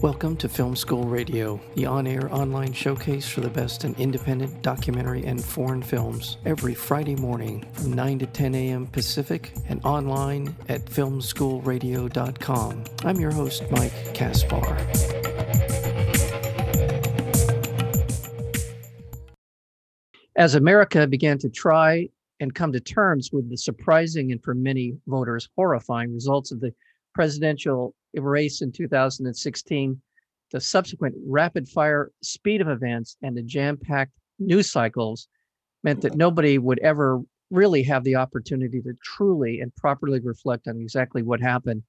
Welcome to Film School Radio, the on air online showcase for the best in independent documentary and foreign films, every Friday morning from 9 to 10 a.m. Pacific and online at filmschoolradio.com. I'm your host, Mike Kaspar. As America began to try and come to terms with the surprising and for many voters horrifying results of the presidential race in 2016, the subsequent rapid fire speed of events and the jam packed news cycles meant that nobody would ever really have the opportunity to truly and properly reflect on exactly what happened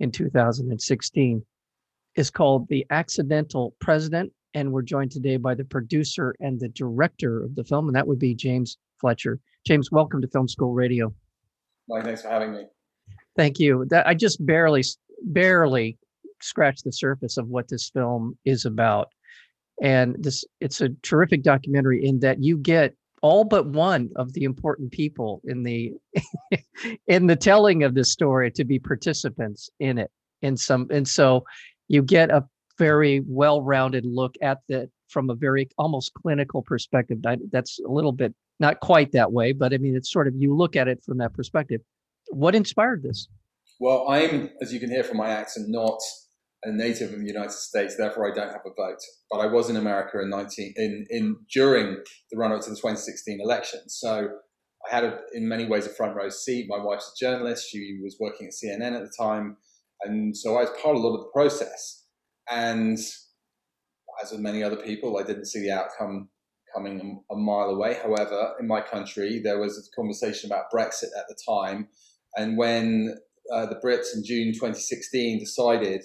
in 2016 is called The Accidental President. And we're joined today by the producer and the director of the film, and that would be James Fletcher. James, welcome to Film School Radio. Mike, thanks for having me. Thank you. That I just barely barely scratched the surface of what this film is about. And this it's a terrific documentary in that you get all but one of the important people in the in the telling of this story to be participants in it in some and so you get a very well-rounded look at the from a very almost clinical perspective that's a little bit not quite that way but i mean it's sort of you look at it from that perspective what inspired this well, I'm, as you can hear from my accent, not a native of the United States, therefore I don't have a vote. But I was in America in 19 in, in during the run up to the 2016 election. So I had, a, in many ways, a front row seat. My wife's a journalist; she was working at CNN at the time, and so I was part of a lot of the process. And as with many other people, I didn't see the outcome coming a, a mile away. However, in my country, there was a conversation about Brexit at the time, and when uh, the Brits in June 2016 decided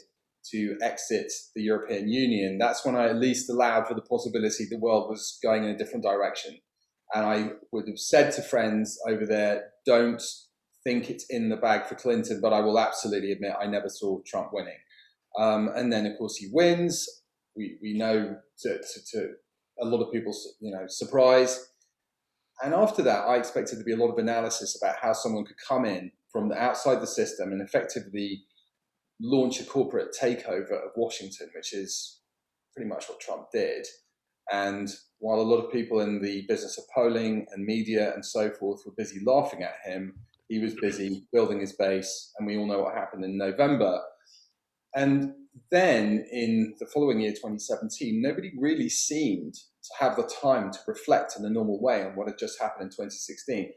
to exit the European Union, that's when I at least allowed for the possibility the world was going in a different direction. And I would have said to friends over there, don't think it's in the bag for Clinton, but I will absolutely admit I never saw Trump winning. Um, and then, of course, he wins. We, we know to, to, to a lot of people's you know surprise. And after that, I expected to be a lot of analysis about how someone could come in from the outside the system and effectively launch a corporate takeover of Washington, which is pretty much what Trump did. And while a lot of people in the business of polling and media and so forth were busy laughing at him, he was busy building his base. And we all know what happened in November. And then in the following year, 2017, nobody really seemed to have the time to reflect in a normal way on what had just happened in 2016.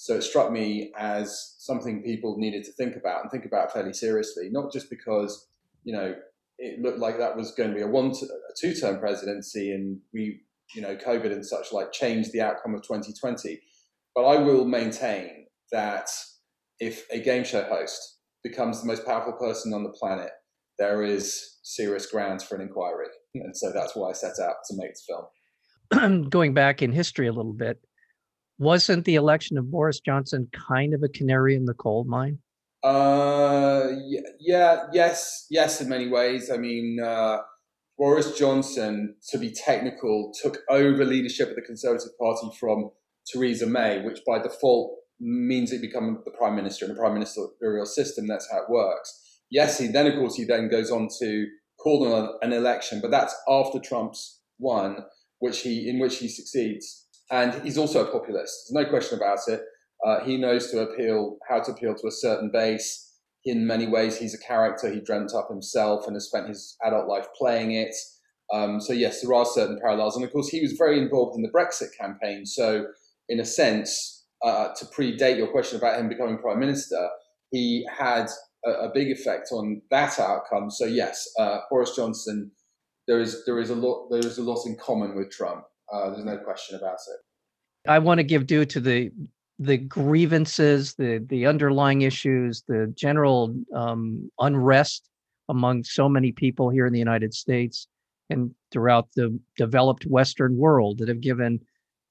So it struck me as something people needed to think about and think about fairly seriously, not just because, you know, it looked like that was going to be a one, a two term presidency and we, you know, COVID and such like changed the outcome of 2020. But I will maintain that if a game show host becomes the most powerful person on the planet, there is serious grounds for an inquiry. And so that's why I set out to make this film. Going back in history a little bit, wasn't the election of Boris Johnson kind of a canary in the coal mine? Uh, yeah, yes, yes, in many ways. I mean, uh, Boris Johnson, to be technical, took over leadership of the Conservative Party from Theresa May, which by default means he becomes the prime minister in a prime ministerial system. That's how it works. Yes, he then, of course, he then goes on to call an election, but that's after Trump's won, which he in which he succeeds and he's also a populist. There's no question about it. Uh, he knows to appeal how to appeal to a certain base. In many ways, he's a character he dreamt up himself and has spent his adult life playing it. Um, so yes, there are certain parallels, and of course, he was very involved in the Brexit campaign. So, in a sense, uh, to predate your question about him becoming prime minister, he had a, a big effect on that outcome. So yes, uh, Boris Johnson, there is there is a lot there is a lot in common with Trump. Uh, there's no question about it. I want to give due to the the grievances, the the underlying issues, the general um, unrest among so many people here in the United States and throughout the developed Western world that have given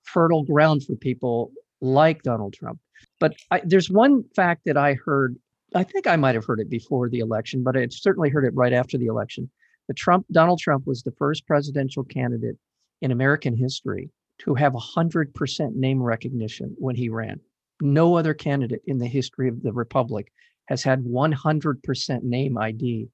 fertile ground for people like Donald Trump. But I, there's one fact that I heard. I think I might have heard it before the election, but I certainly heard it right after the election. The Trump Donald Trump was the first presidential candidate in American history to have 100% name recognition when he ran. No other candidate in the history of the republic has had 100% name ID.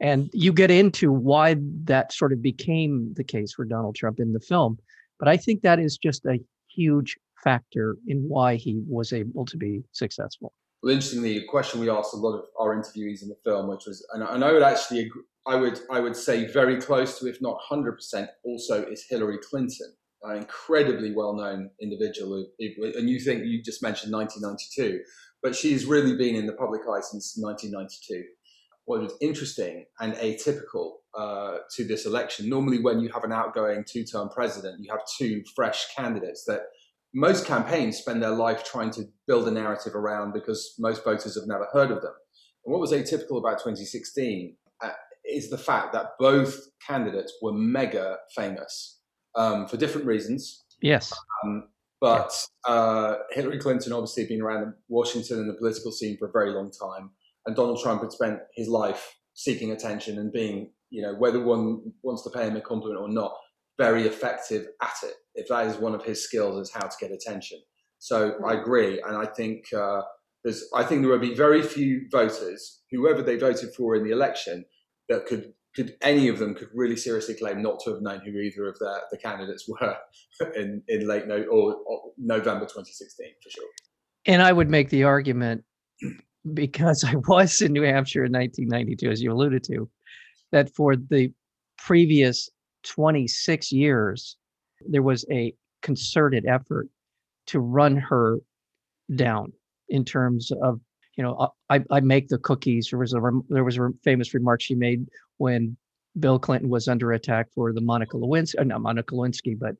And you get into why that sort of became the case for Donald Trump in the film. But I think that is just a huge factor in why he was able to be successful. Well, interestingly, a question we asked a lot of our interviewees in the film, which was, and, I would actually, agree, I would, I would say very close to, if not hundred percent, also is Hillary Clinton, an incredibly well-known individual. And you think you just mentioned 1992, but she's really been in the public eye since 1992. What was interesting and atypical uh, to this election, normally when you have an outgoing two-term president, you have two fresh candidates that most campaigns spend their life trying to build a narrative around because most voters have never heard of them. And what was atypical about 2016 uh, is the fact that both candidates were mega famous um, for different reasons. Yes. Um, but uh, Hillary Clinton obviously had been around Washington and the political scene for a very long time, and Donald Trump had spent his life seeking attention and being, you know, whether one wants to pay him a compliment or not, very effective at it. If that is one of his skills, is how to get attention. So I agree, and I think uh, there's, I think there will be very few voters, whoever they voted for in the election, that could could any of them could really seriously claim not to have known who either of the, the candidates were in, in late no, or, or November 2016 for sure. And I would make the argument because I was in New Hampshire in 1992, as you alluded to, that for the previous 26 years, there was a concerted effort to run her down in terms of you know I, I make the cookies. There was a there was a famous remark she made when bill clinton was under attack for the monica lewinsky uh, not monica lewinsky but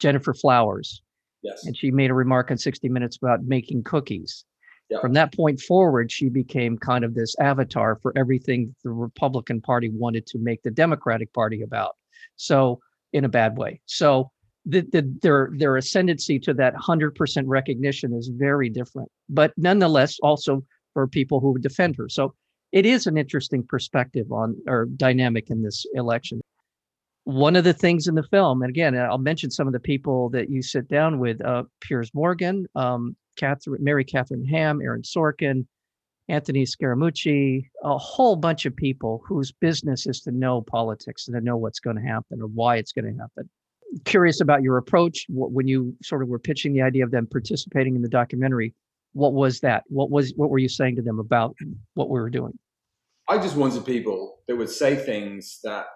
Gennifer flowers. Yes. And she made a remark on 60 minutes about making cookies. Yeah. from that point forward she became kind of this avatar for everything the republican party wanted to make the democratic party about. So in a bad way. So the, the, their their ascendancy to that 100% recognition is very different, but nonetheless also for people who defend her. So it is an interesting perspective on or dynamic in this election. One of the things in the film, and again, I'll mention some of the people that you sit down with: uh, Piers Morgan, um, Catherine, Mary Catherine Ham, Aaron Sorkin, Anthony Scaramucci, a whole bunch of people whose business is to know politics and to know what's going to happen or why it's going to happen. Curious about your approach when you sort of were pitching the idea of them participating in the documentary. What was that? What was what were you saying to them about what we were doing? I just wanted people that would say things that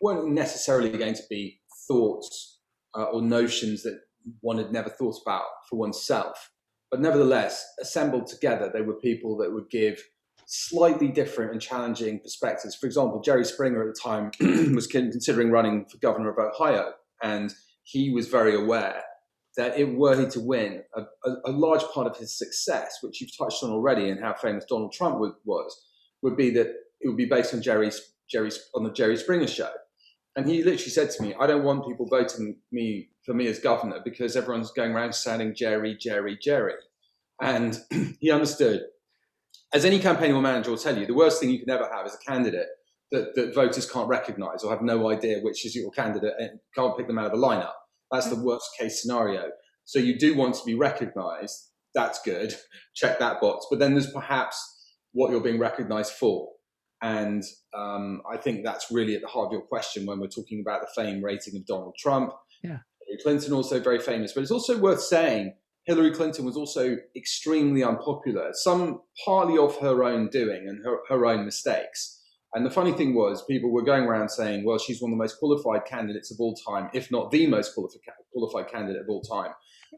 weren't necessarily going to be thoughts uh, or notions that one had never thought about for oneself but nevertheless, assembled together, they were people that would give slightly different and challenging perspectives. For example, Jerry Springer at the time was considering running for governor of Ohio, and he was very aware that it were he to win, a, a, a, large part of his success, which you've touched on already, and how famous Donald Trump would, was, would be that it would be based on Jerry's on the Jerry Springer show. And he literally said to me, I don't want people voting me for me as governor because everyone's going around saying Jerry, Jerry, Jerry. And he understood, as any campaign or manager will tell you, the worst thing you can ever have is a candidate that, that voters can't recognize or have no idea which is your candidate and can't pick them out of a lineup. That's the worst case scenario. So you do want to be recognized. That's good. Check that box. But then there's perhaps what you're being recognized for. And um, I think that's really at the heart of your question when we're talking about the fame rating of Donald Trump. Yeah. Hillary Clinton also very famous, but it's also worth saying Hillary Clinton was also extremely unpopular, some partly of her own doing and her, her own mistakes. And the funny thing was, people were going around saying, well, she's one of the most qualified candidates of all time, if not the most qualified candidate of all time.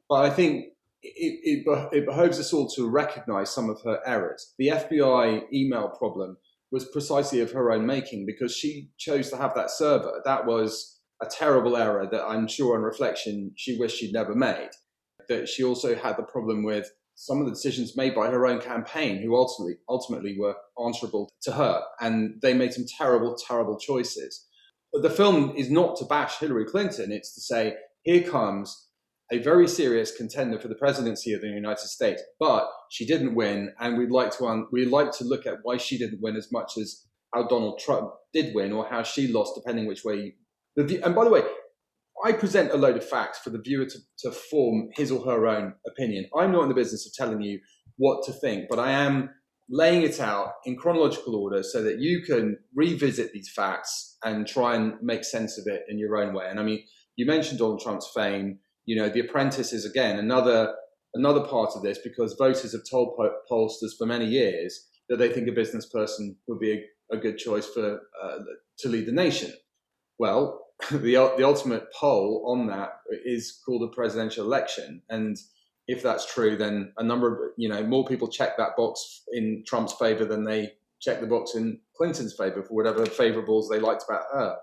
But I think it, it, it behoves us all to recognize some of her errors. The FBI email problem was precisely of her own making because she chose to have that server. That was a terrible error that I'm sure on reflection she wished she'd never made. That she also had the problem with some of the decisions made by her own campaign, who ultimately ultimately were answerable to her, and they made some terrible, terrible choices. But the film is not to bash Hillary Clinton; it's to say, here comes a very serious contender for the presidency of the United States, but she didn't win, and we'd like to un- we'd like to look at why she didn't win as much as how Donald Trump did win, or how she lost, depending which way. The, and by the way, I present a load of facts for the viewer to, to form his or her own opinion. I'm not in the business of telling you what to think, but I am laying it out in chronological order so that you can revisit these facts and try and make sense of it in your own way. And I mean, you mentioned Donald Trump's fame. You know, The Apprentice is again another another part of this because voters have told pollsters for many years that they think a business person would be a, a good choice for uh, to lead the nation. Well, the the ultimate poll on that is called a presidential election, and if that's true, then a number of you know more people check that box in Trump's favor than they check the box in Clinton's favor for whatever favorables they liked about her.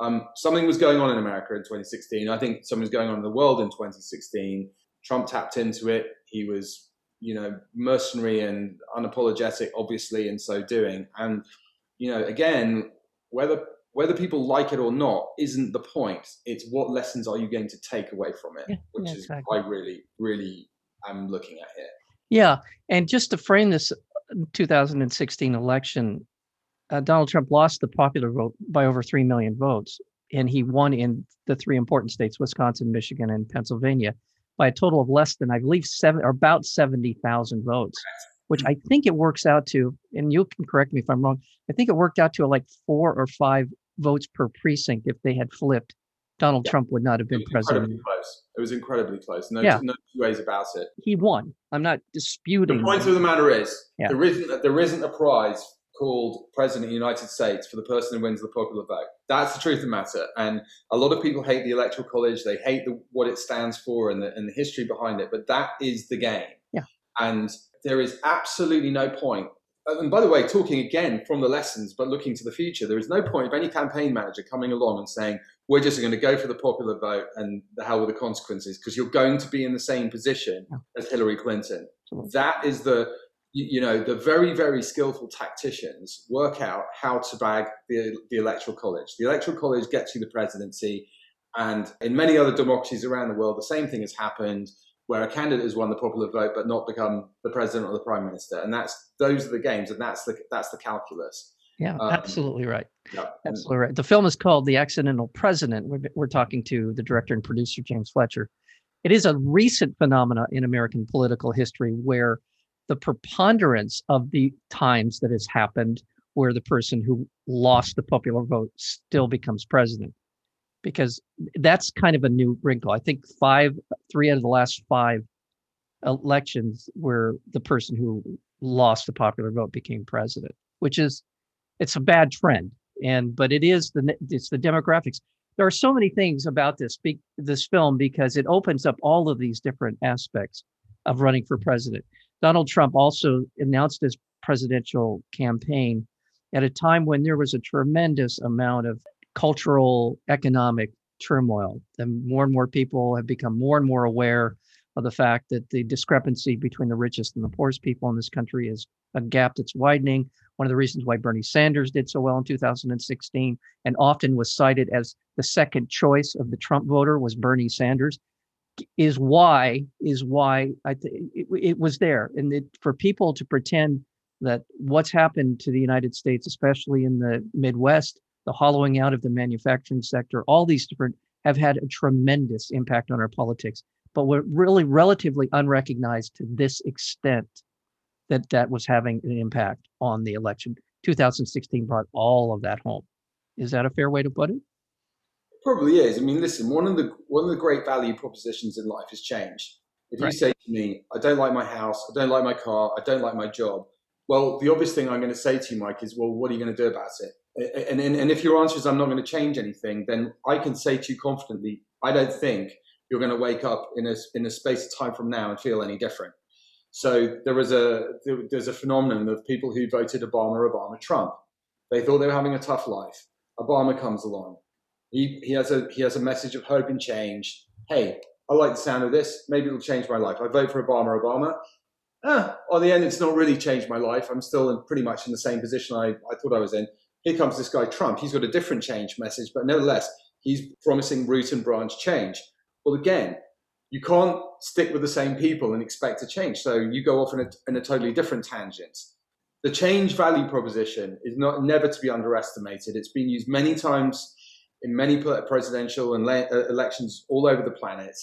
Um, something was going on in America in 2016. I think something was going on in the world in 2016. Trump tapped into it. He was, you know, mercenary and unapologetic, obviously, in so doing. And, you know, again, whether whether people like it or not isn't the point. It's what lessons are you going to take away from it, yeah, which yeah, is exactly. I really, really am looking at here. Yeah, and just to frame this 2016 election, uh, Donald Trump lost the popular vote by over 3 million votes, and he won in the three important states, Wisconsin, Michigan, and Pennsylvania, by a total of less than, I believe, seven or about 70,000 votes, which I think it works out to, and you can correct me if I'm wrong, I think it worked out to like four or five votes per precinct if they had flipped. Donald Yeah. Trump would not have been It president. It was incredibly close. No, Yeah. no two ways about it. He won. I'm not disputing. The point of the matter is, Yeah. there isn't there isn't a prize called President of the United States for the person who wins the popular vote. That's the truth of the matter. And a lot of people hate the Electoral College. They hate the, what it stands for and the, and the history behind it. But that is the game. Yeah. And there is absolutely no point. Uh, and by the way, talking again from the lessons, but looking to the future, there is no point of any campaign manager coming along and saying, we're just going to go for the popular vote and the hell with the consequences, because you're going to be in the same position as Hillary Clinton. That is the you, you know the very very skillful tacticians work out how to bag the the electoral college. The electoral college gets you the presidency, and in many other democracies around the world, the same thing has happened where a candidate has won the popular vote but not become the president or the prime minister, and that's those are the games, and that's the that's the calculus. Yeah, Um, absolutely right. Yeah. Absolutely right. The film is called The Accidental President. We're, we're talking to the director and producer, James Fletcher. It is a recent phenomena in American political history where the preponderance of the times that has happened where the person who lost the popular vote still becomes president. Because that's kind of a new wrinkle. I think five, three out of the last five elections where the person who lost the popular vote became president, which is it's a bad trend. And but it is the it's the demographics. There are so many things about this this film because it opens up all of these different aspects of running for president. Donald trump also announced his presidential campaign at a time when there was a tremendous amount of cultural economic turmoil and more and more people have become more and more aware of the fact that the discrepancy between the richest and the poorest people in this country is a gap that's widening. One of the reasons why Bernie Sanders did so well in 2016 and often was cited as the second choice of the Trump voter was Bernie Sanders is why is why I it, it was there. And it, for people to pretend that what's happened to the United States especially in the Midwest the hollowing out of the manufacturing sector all these different have had a tremendous impact on our politics but we're really relatively unrecognized to this extent that that was having an impact on the election. 2016 brought all of that home. Is that a fair way to put it? Probably is. I mean, listen, one of the one of the great value propositions in life is change. If Right. you say to me, I don't like my house, I don't like my car, I don't like my job, well, the obvious thing I'm going to say to you, Mike, is, well, what are you going to do about it? And, and, and if your answer is, I'm not going to change anything, then I can say to you confidently, I don't think you're going to wake up in a, in a space of time from now and feel any different. So there was a there, there's a phenomenon of people who voted Obama, Obama, Trump. They thought they were having a tough life. Obama comes along. He, he has a he has a message of hope and change. Hey, I like the sound of this. Maybe it'll change my life. I vote for Obama, Obama. Ah, on the end, it's not really changed my life. I'm still in pretty much in the same position I, I thought I was in. Here comes this guy Trump. He's got a different change message, but nevertheless, he's promising root and branch change. Well, again, you can't stick with the same people and expect to change. So you go off in a, in a totally different tangent. The change value proposition is not never to be underestimated. It's been used many times in many presidential and uh, elections all over the planet,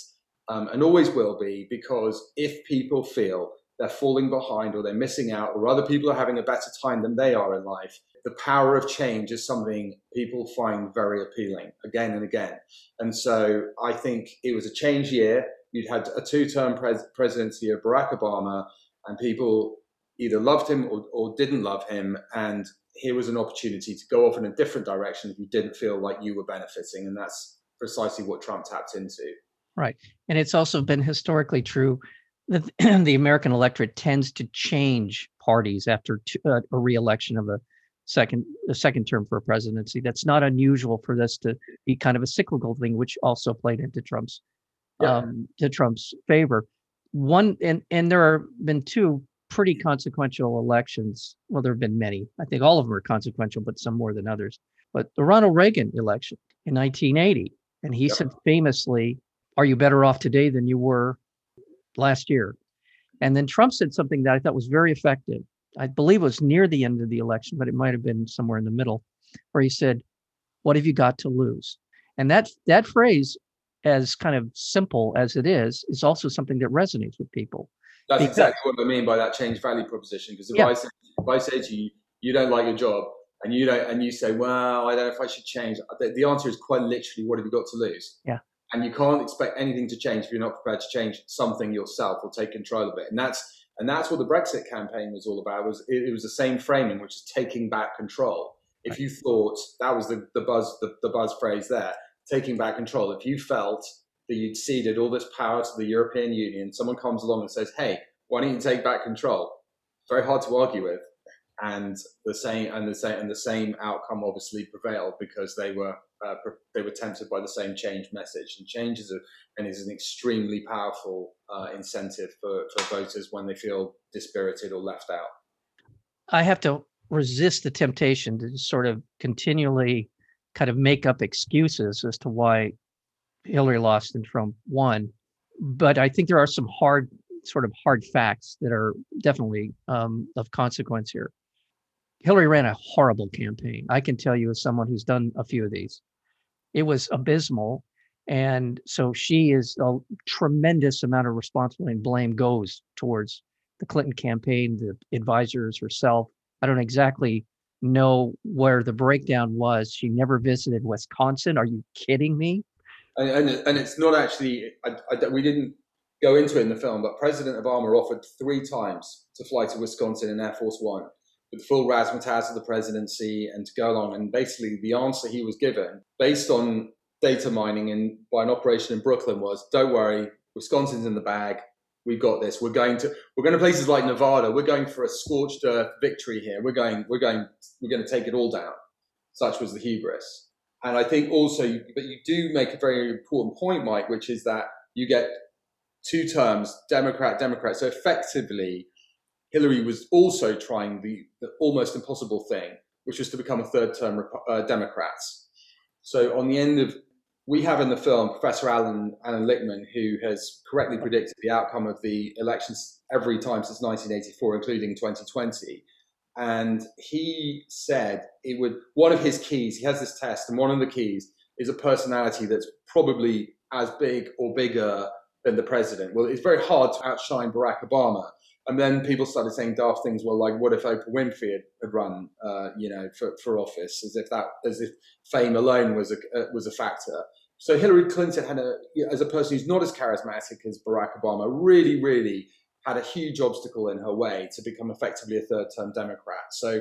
um, and always will be because if people feel they're falling behind or they're missing out or other people are having a better time than they are in life. The power of change is something people find very appealing again and again. And so I think it was a change year. You'd had a two term pres- presidency of Barack Obama, and people either loved him or, or didn't love him. And here was an opportunity to go off in a different direction if you didn't feel like you were benefiting. And that's precisely what Trump tapped into. Right. And it's also been historically true that the American electorate tends to change parties after uh, a reelection of a second a second term for a presidency. That's not unusual for this to be kind of a cyclical thing, which also played into Trump's yeah. um, to Trump's favor. One and and there have been two pretty consequential elections. Well, there have been many. I think all of them are consequential, but some more than others. But the Ronald Reagan election in 1980, and he yep. said famously, "Are you better off today than you were last year. And then Trump said something that I thought was very effective. I believe it was near the end of the election, but it might have been somewhere in the middle, where he said, What have you got to lose? And that that phrase, as kind of simple as it is, is also something that resonates with people. That's because, exactly what I mean by that change value proposition. Because if yeah. I say if I say to you, you don't like your job, and you don't, and you say, well, I don't know if I should change. The, the answer is quite literally, what have you got to lose? Yeah and you can't expect anything to change if you're not prepared to change something yourself or take control of it. And that's and that's what the Brexit campaign was all about. It was it, it was the same framing, which is taking back control. If you thought that was the, the buzz the, the buzz phrase there, taking back control. If you felt that you'd ceded all this power to the European Union, someone comes along and says, "Hey, why don't you take back control?" Very hard to argue with and the same and the same and the same outcome obviously prevailed because they were uh, they were tempted by the same change message and change is a, and is an extremely powerful uh, incentive for, for voters when they feel dispirited or left out. I have to resist the temptation to sort of continually kind of make up excuses as to why Hillary lost and Trump won, but I think there are some hard sort of hard facts that are definitely um, of consequence here. Hillary ran a horrible campaign. I can tell you as someone who's done a few of these. It was abysmal. And so she is a tremendous amount of responsibility and blame goes towards the Clinton campaign, the advisors herself. I don't exactly know where the breakdown was. She never visited Wisconsin. Are you kidding me? And, and, and it's not actually, I, I, we didn't go into it in the film, but President Obama offered three times to fly to Wisconsin in Air Force One with full razzmatazz of the presidency and to go along. And basically, the answer he was given, based on data mining and by an operation in Brooklyn, was "Don't worry, Wisconsin's in the bag. We've got this. We're going to we're going to places like Nevada. We're going for a scorched earth victory here. We're going we're going we're going to take it all down." Such was the hubris. And I think also, but you do make a very important point, Mike, which is that you get two terms, Democrat, Democrat. So effectively, Hillary was also trying the, the almost impossible thing, which was to become a third term uh, Democrat. So on the end of, we have in the film Professor Alan, Alan Lichtman, who has correctly predicted the outcome of the elections every time since 1984, including 2020. And he said it would, one of his keys, he has this test, and one of the keys is a personality that's probably as big or bigger than the president. Well, it's very hard to outshine Barack Obama and then people started saying daft things. Well, like, what if Oprah Winfrey had, had run, uh, you know, for, for office, as if that, as if fame alone was a uh, was a factor. So Hillary Clinton had a, as a person who's not as charismatic as Barack Obama, really, really had a huge obstacle in her way to become effectively a third-term Democrat. So,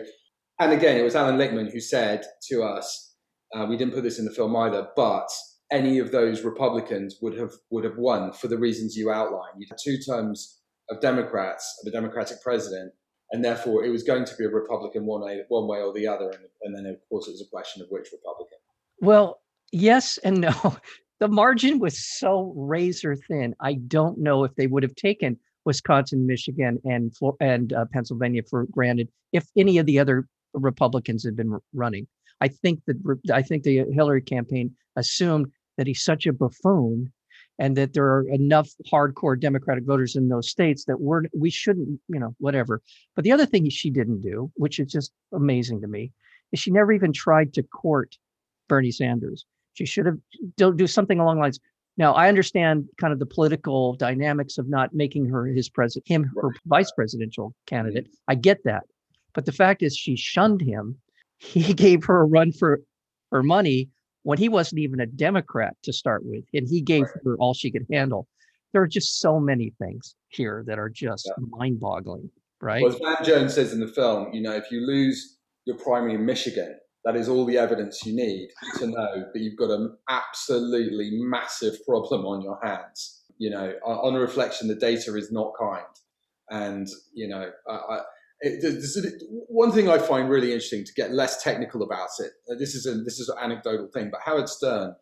and again, it was Alan Lichtman who said to us, uh, we didn't put this in the film either, but any of those Republicans would have would have won for the reasons you outlined. You had two terms of Democrats, of a Democratic president, and therefore it was going to be a Republican one way, one way or the other. And, and then, of course, it was a question of which Republican. Well, yes and no. The margin was so razor thin. I don't know if they would have taken Wisconsin, Michigan, and and uh, Pennsylvania for granted if any of the other Republicans had been running. I think that I think the Hillary campaign assumed that he's such a buffoon and that there are enough hardcore Democratic voters in those states that we're we shouldn't, you know, whatever. But the other thing she didn't do, which is just amazing to me, is she never even tried to court Bernie Sanders. She should have do, do something along the lines. Now I understand kind of the political dynamics of not making her his president, him her vice presidential candidate. I get that, but the fact is she shunned him. He gave her a run for her money when he wasn't even a Democrat to start with, and he gave Right. her all she could handle. There are just so many things here that are just Yeah. mind-boggling, right? Well, as Van Jones says in the film, you know, if you lose your primary in Michigan, that is all the evidence you need to know that you've got an absolutely massive problem on your hands. You know, on, on reflection, the data is not kind, and you know, I, I, it, one thing I find really interesting to get less technical about it. uh, This is a this is an anecdotal thing, but Howard Stern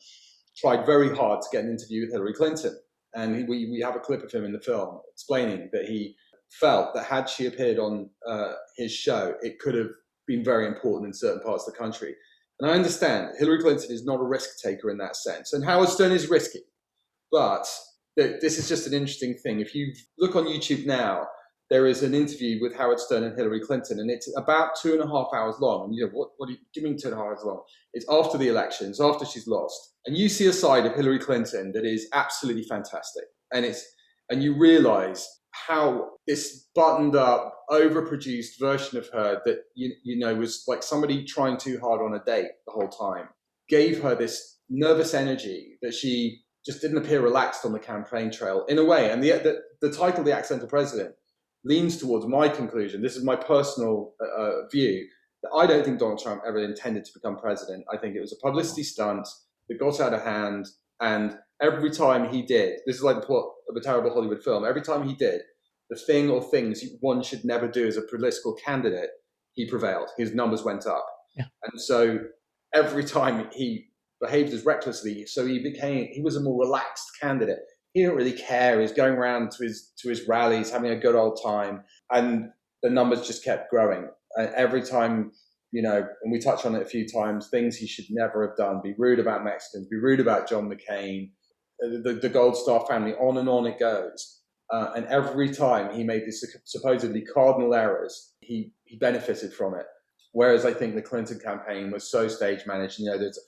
tried very hard to get an interview with Hillary Clinton, and he, we we have a clip of him in the film explaining that he felt that had she appeared on uh, his show, it could have been very important in certain parts of the country. And I understand Hillary Clinton is not a risk taker in that sense, and Howard Stern is risky. But this is just an interesting thing. If you look on YouTube now, there is an interview with Howard Stern and Hillary Clinton, and it's about two and a half hours long. And you know, what, what do you, mean two and a half hours long? It's after the elections, after she's lost. And you see a side of Hillary Clinton that is absolutely fantastic. And it's and you realize how this buttoned up, overproduced version of her that you, you know was like somebody trying too hard on a date the whole time gave her this nervous energy that she just didn't appear relaxed on the campaign trail in a way. And the the, the title, "The Accidental President," leans towards my conclusion. This is my personal uh, uh, view that I don't think Donald Trump ever intended to become president. I think it was a publicity stunt that got out of hand, and every time he did, this is like the plot of a terrible Hollywood film. Every time he did the thing or things one should never do as a political candidate, he prevailed. His numbers went up, Yeah. and so every time he behaved as recklessly, so he became he was a more relaxed candidate. He didn't really care. He was going around to his to his rallies, having a good old time, and the numbers just kept growing. And every time, you know, and we touched on it a few times, things he should never have done: be rude about Mexicans, be rude about John McCain, the, the, Gold Star family, on and on it goes. Uh, and every time he made these supposedly cardinal errors, he, he benefited from it. Whereas I think the Clinton campaign was so stage managed. You know, there's the,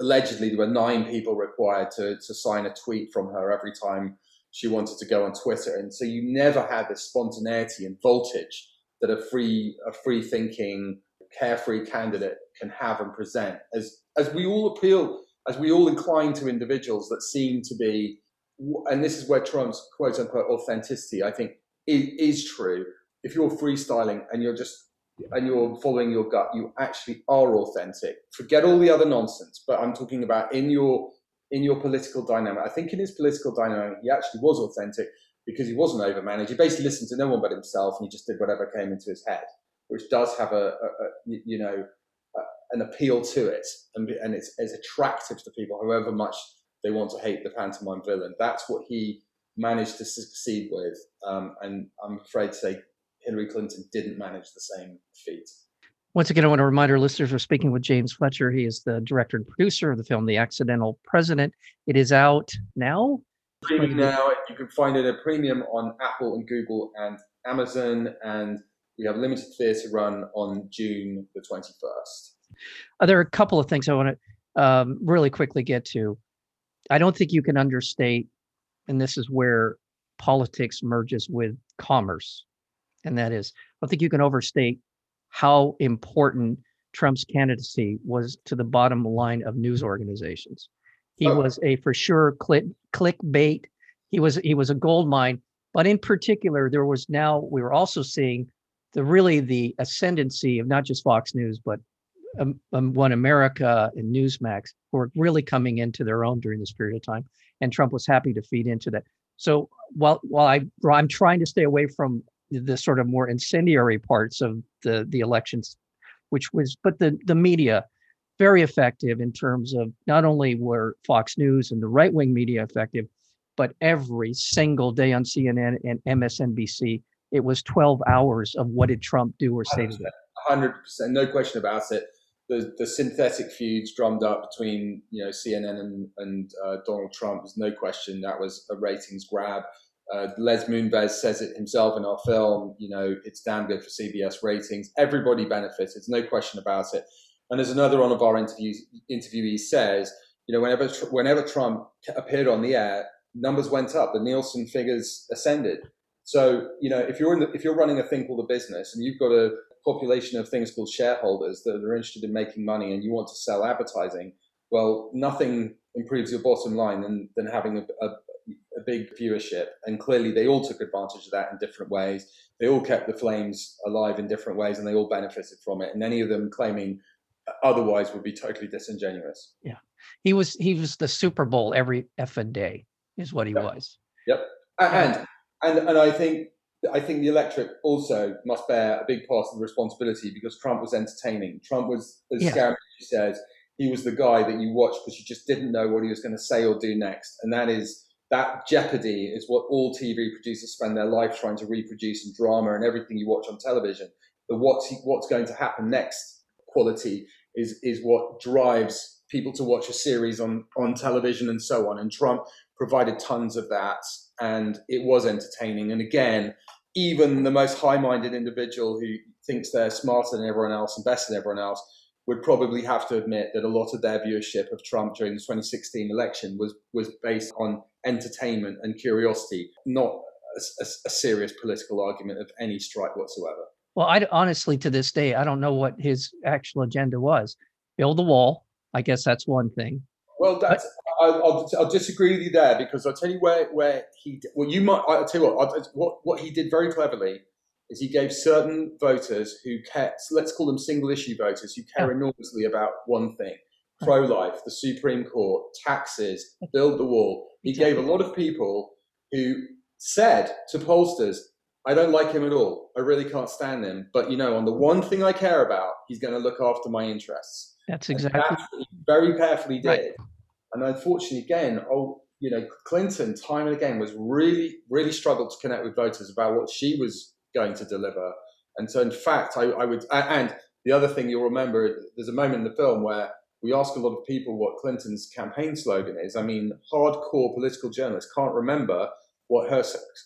allegedly there were nine people required to, to sign a tweet from her every time she wanted to go on Twitter, and so you never had the spontaneity and voltage that a free a free thinking, carefree candidate can have and present. As as we all appeal, as we all incline to individuals that seem to be and this is where Trump's quote unquote authenticity, I think, is, is, true. If you're freestyling and you're just and you're following your gut, you actually are authentic. Forget all the other nonsense. But I'm talking about in your in your political dynamic. I think in his political dynamic, he actually was authentic because he wasn't overmanaged. He basically listened to no one but himself, and he just did whatever came into his head, which does have a, a, a you know a, an appeal to it, and, and it's, it's attractive to people, however much they want to hate the pantomime villain. That's what he managed to succeed with. Um, and I'm afraid to say Hillary Clinton didn't manage the same feat. Once again, I want to remind our listeners we're speaking with James Fletcher. He is the director and producer of the film The Accidental President. It is out now. Streaming now. You can find it a premium on Apple and Google and Amazon. And we have limited theatre run on June the 21st. Uh, there are a couple of things I want to um, really quickly get to. I don't think you can understate, and this is where politics merges with commerce, and that is, I don't think you can overstate how important Trump's candidacy was to the bottom line of news organizations. He Oh. was a for sure click clickbait. He was he was a gold mine, but in particular, there was now we were also seeing the really the ascendancy of not just Fox News, but um, um, One America and Newsmax were really coming into their own during this period of time, and Trump was happy to feed into that. So while while I I'm trying to stay away from the sort of more incendiary parts of the the elections, which was but the the media very effective in terms of not only were Fox News and the right wing media effective, but every single day on CNN and MSNBC, it was 12 hours of what did Trump do or say to that. 100%, no question about it. The, the synthetic feuds drummed up between you know CNN and, and uh, Donald Trump was no question that was a ratings grab. Uh, Les Moonves says it himself in our film. You know, it's damn good for CBS ratings. Everybody benefits. It's no question about it. And as another one of our interviews, interviewees says, you know, whenever whenever Trump appeared on the air, numbers went up. The Nielsen figures ascended. So you know, if you're in the, if you're running a thing called a business and you've got a population of things called shareholders that are interested in making money and you want to sell advertising, well, nothing improves your bottom line than, than having a, a big viewership. And clearly, they all took advantage of that in different ways. They all kept the flames alive in different ways, and they all benefited from it. And any of them claiming otherwise would be totally disingenuous. Yeah, he was he was the Super Bowl every effing day, is what he yep. was. Yep, and and and I think I think the electorate also must bear a big part of the responsibility because Trump was entertaining. Trump was, as yeah. Gary said, he was the guy that you watched because you just didn't know what he was going to say or do next, and that is that jeopardy is what all TV producers spend their life trying to reproduce in drama and everything you watch on television. The what's what's going to happen next quality is is what drives people to watch a series on on television and so on. And Trump provided tons of that, and it was entertaining. And again, even the most high-minded individual who thinks they're smarter than everyone else and better than everyone else would probably have to admit that a lot of their viewership of Trump during the 2016 election was was based on entertainment and curiosity, not a, a, a serious political argument of any stripe whatsoever. Well, I honestly, to this day, I don't know what his actual agenda was. Build the wall. I guess that's one thing. Well, that's I, will I'll disagree with you there because I'll tell you where where he well you might I'll tell you what I'll, what what he did very cleverly is he gave certain voters who care let's call them single issue voters who care enormously about one thing pro life, the Supreme Court, taxes, build the wall. He gave a lot of people who said to pollsters, I don't like him at all. I really can't stand him. But you know, on the one thing I care about, he's going to look after my interests. That's exactly that's what he very carefully did. Right. And unfortunately, again, oh, you know, Clinton, time and again, was really, really struggled to connect with voters about what she was going to deliver. And so, in fact, I, I would, and the other thing you'll remember, there's a moment in the film where we ask a lot of people what Clinton's campaign slogan is. I mean, hardcore political journalists can't remember what her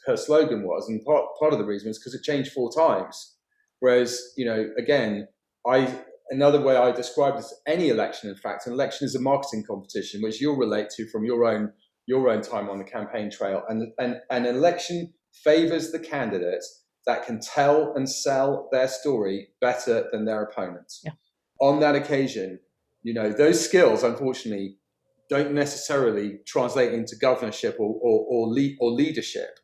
her slogan was, and part part of the reason is because it changed four times. Whereas, you know, again, I another way I describe this any election, in fact, an election is a marketing competition, which you'll relate to from your own your own time on the campaign trail, and and, an election favors the candidates that can tell and sell their story better than their opponents. Yeah. On that occasion, you know, those skills, unfortunately, don't necessarily translate into governorship or, or, or, lead, or leadership,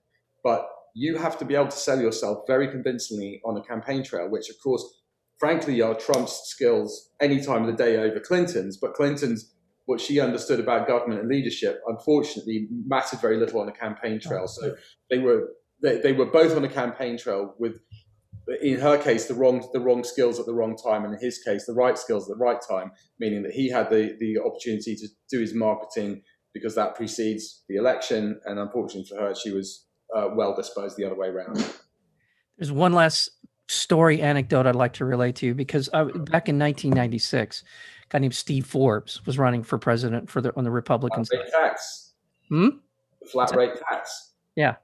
but you have to be able to sell yourself very convincingly on a campaign trail, which, of course, frankly, are Trump's skills any time of the day over Clinton's. But Clinton's, what she understood about government and leadership, unfortunately, mattered very little on a campaign trail. Oh. So they were they, they were both on a campaign trail with in her case the wrong the wrong skills at the wrong time and in his case the right skills at the right time meaning that he had the the opportunity to do his marketing because that precedes the election and unfortunately for her she was uh, well disposed the other way around. There's one last story anecdote i'd like to relate to you because I, back in 1996 a guy named steve forbes was running for president for the on the republican flat rate tax. Hmm? flat rate tax. Yeah.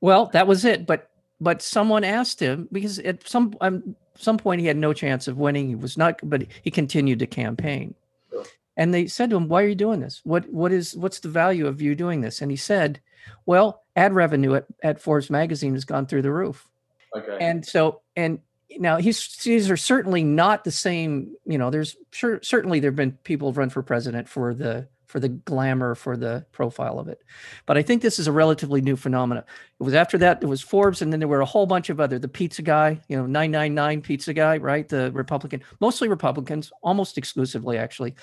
Well that was it but but someone asked him because at some um, some point he had no chance of winning. He was not, but he continued to campaign. Sure. And they said to him, "Why are you doing this? What what is what's the value of you doing this?" And he said, "Well, ad revenue at, at Forbes magazine has gone through the roof." Okay. And so and now he's these are certainly not the same. You know, there's sure certainly there have been people run for president for the for the glamour, for the profile of it. But I think this is a relatively new phenomenon. It was after that, it was Forbes, and then there were a whole bunch of other, the pizza guy, you know, 999 pizza guy, right? The Republican, mostly Republicans, almost exclusively actually.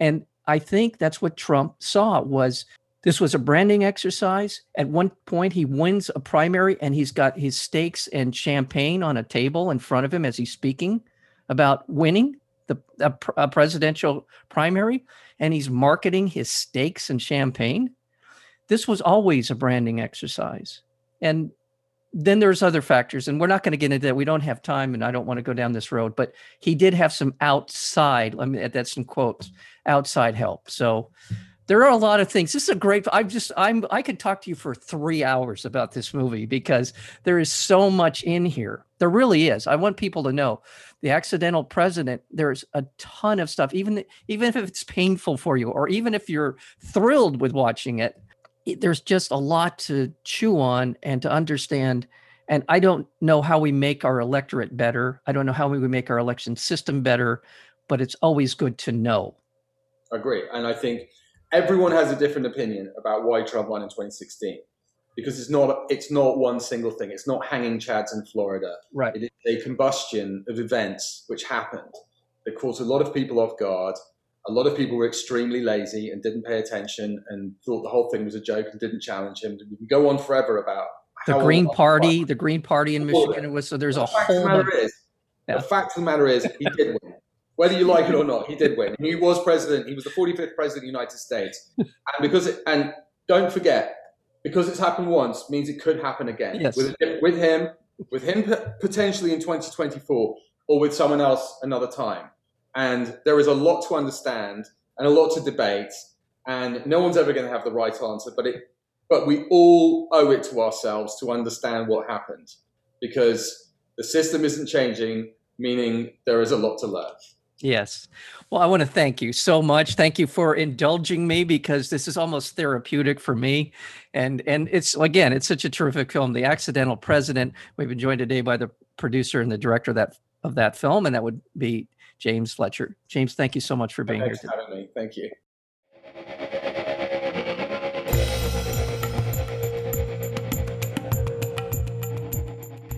And I think that's what Trump saw was this was a branding exercise. At one point, he wins a primary and he's got his steaks and champagne on a table in front of him as he's speaking about winning the a, a presidential primary and he's marketing his steaks and champagne. This was always a branding exercise. And then there's other factors, and we're not going to get into that. We don't have time, and I don't want to go down this road. But he did have some outside. I mean, that's in quotes, outside help. So, there are a lot of things. This is a great. I'm just. I'm. I could talk to you for three hours about this movie because there is so much in here. There really is. I want people to know the accidental president. There's a ton of stuff. Even even if it's painful for you, or even if you're thrilled with watching it, it there's just a lot to chew on and to understand. And I don't know how we make our electorate better. I don't know how we would make our election system better, but it's always good to know. Agree, and I think everyone has a different opinion about why Trump won in 2016 because it's not it's not one single thing. It's not hanging chads in Florida. Right. It is a combustion of events which happened that caught a lot of people off guard. A lot of people were extremely lazy and didn't pay attention and thought the whole thing was a joke and didn't challenge him. We can go on forever about the Green Party. The Green Party in Michigan. It was so. There's the a whole. Matter is, yeah. The fact of the matter is, he did win whether you like it or not, he did win. He was president. He was the 45th president of the United States. And because it, and don't forget, because it's happened once means it could happen again. Yes. With, with him, with him potentially in 2024, or with someone else another time. And there is a lot to understand and a lot to debate, and no one's ever going to have the right answer. But it, but we all owe it to ourselves to understand what happened, because the system isn't changing, meaning there is a lot to learn. Yes. Well, I want to thank you so much. Thank you for indulging me because this is almost therapeutic for me. And and it's again, it's such a terrific film. The Accidental President. We've been joined today by the producer and the director of that of that film, and that would be James Fletcher. James, thank you so much for being Thanks here. Me. Thank you.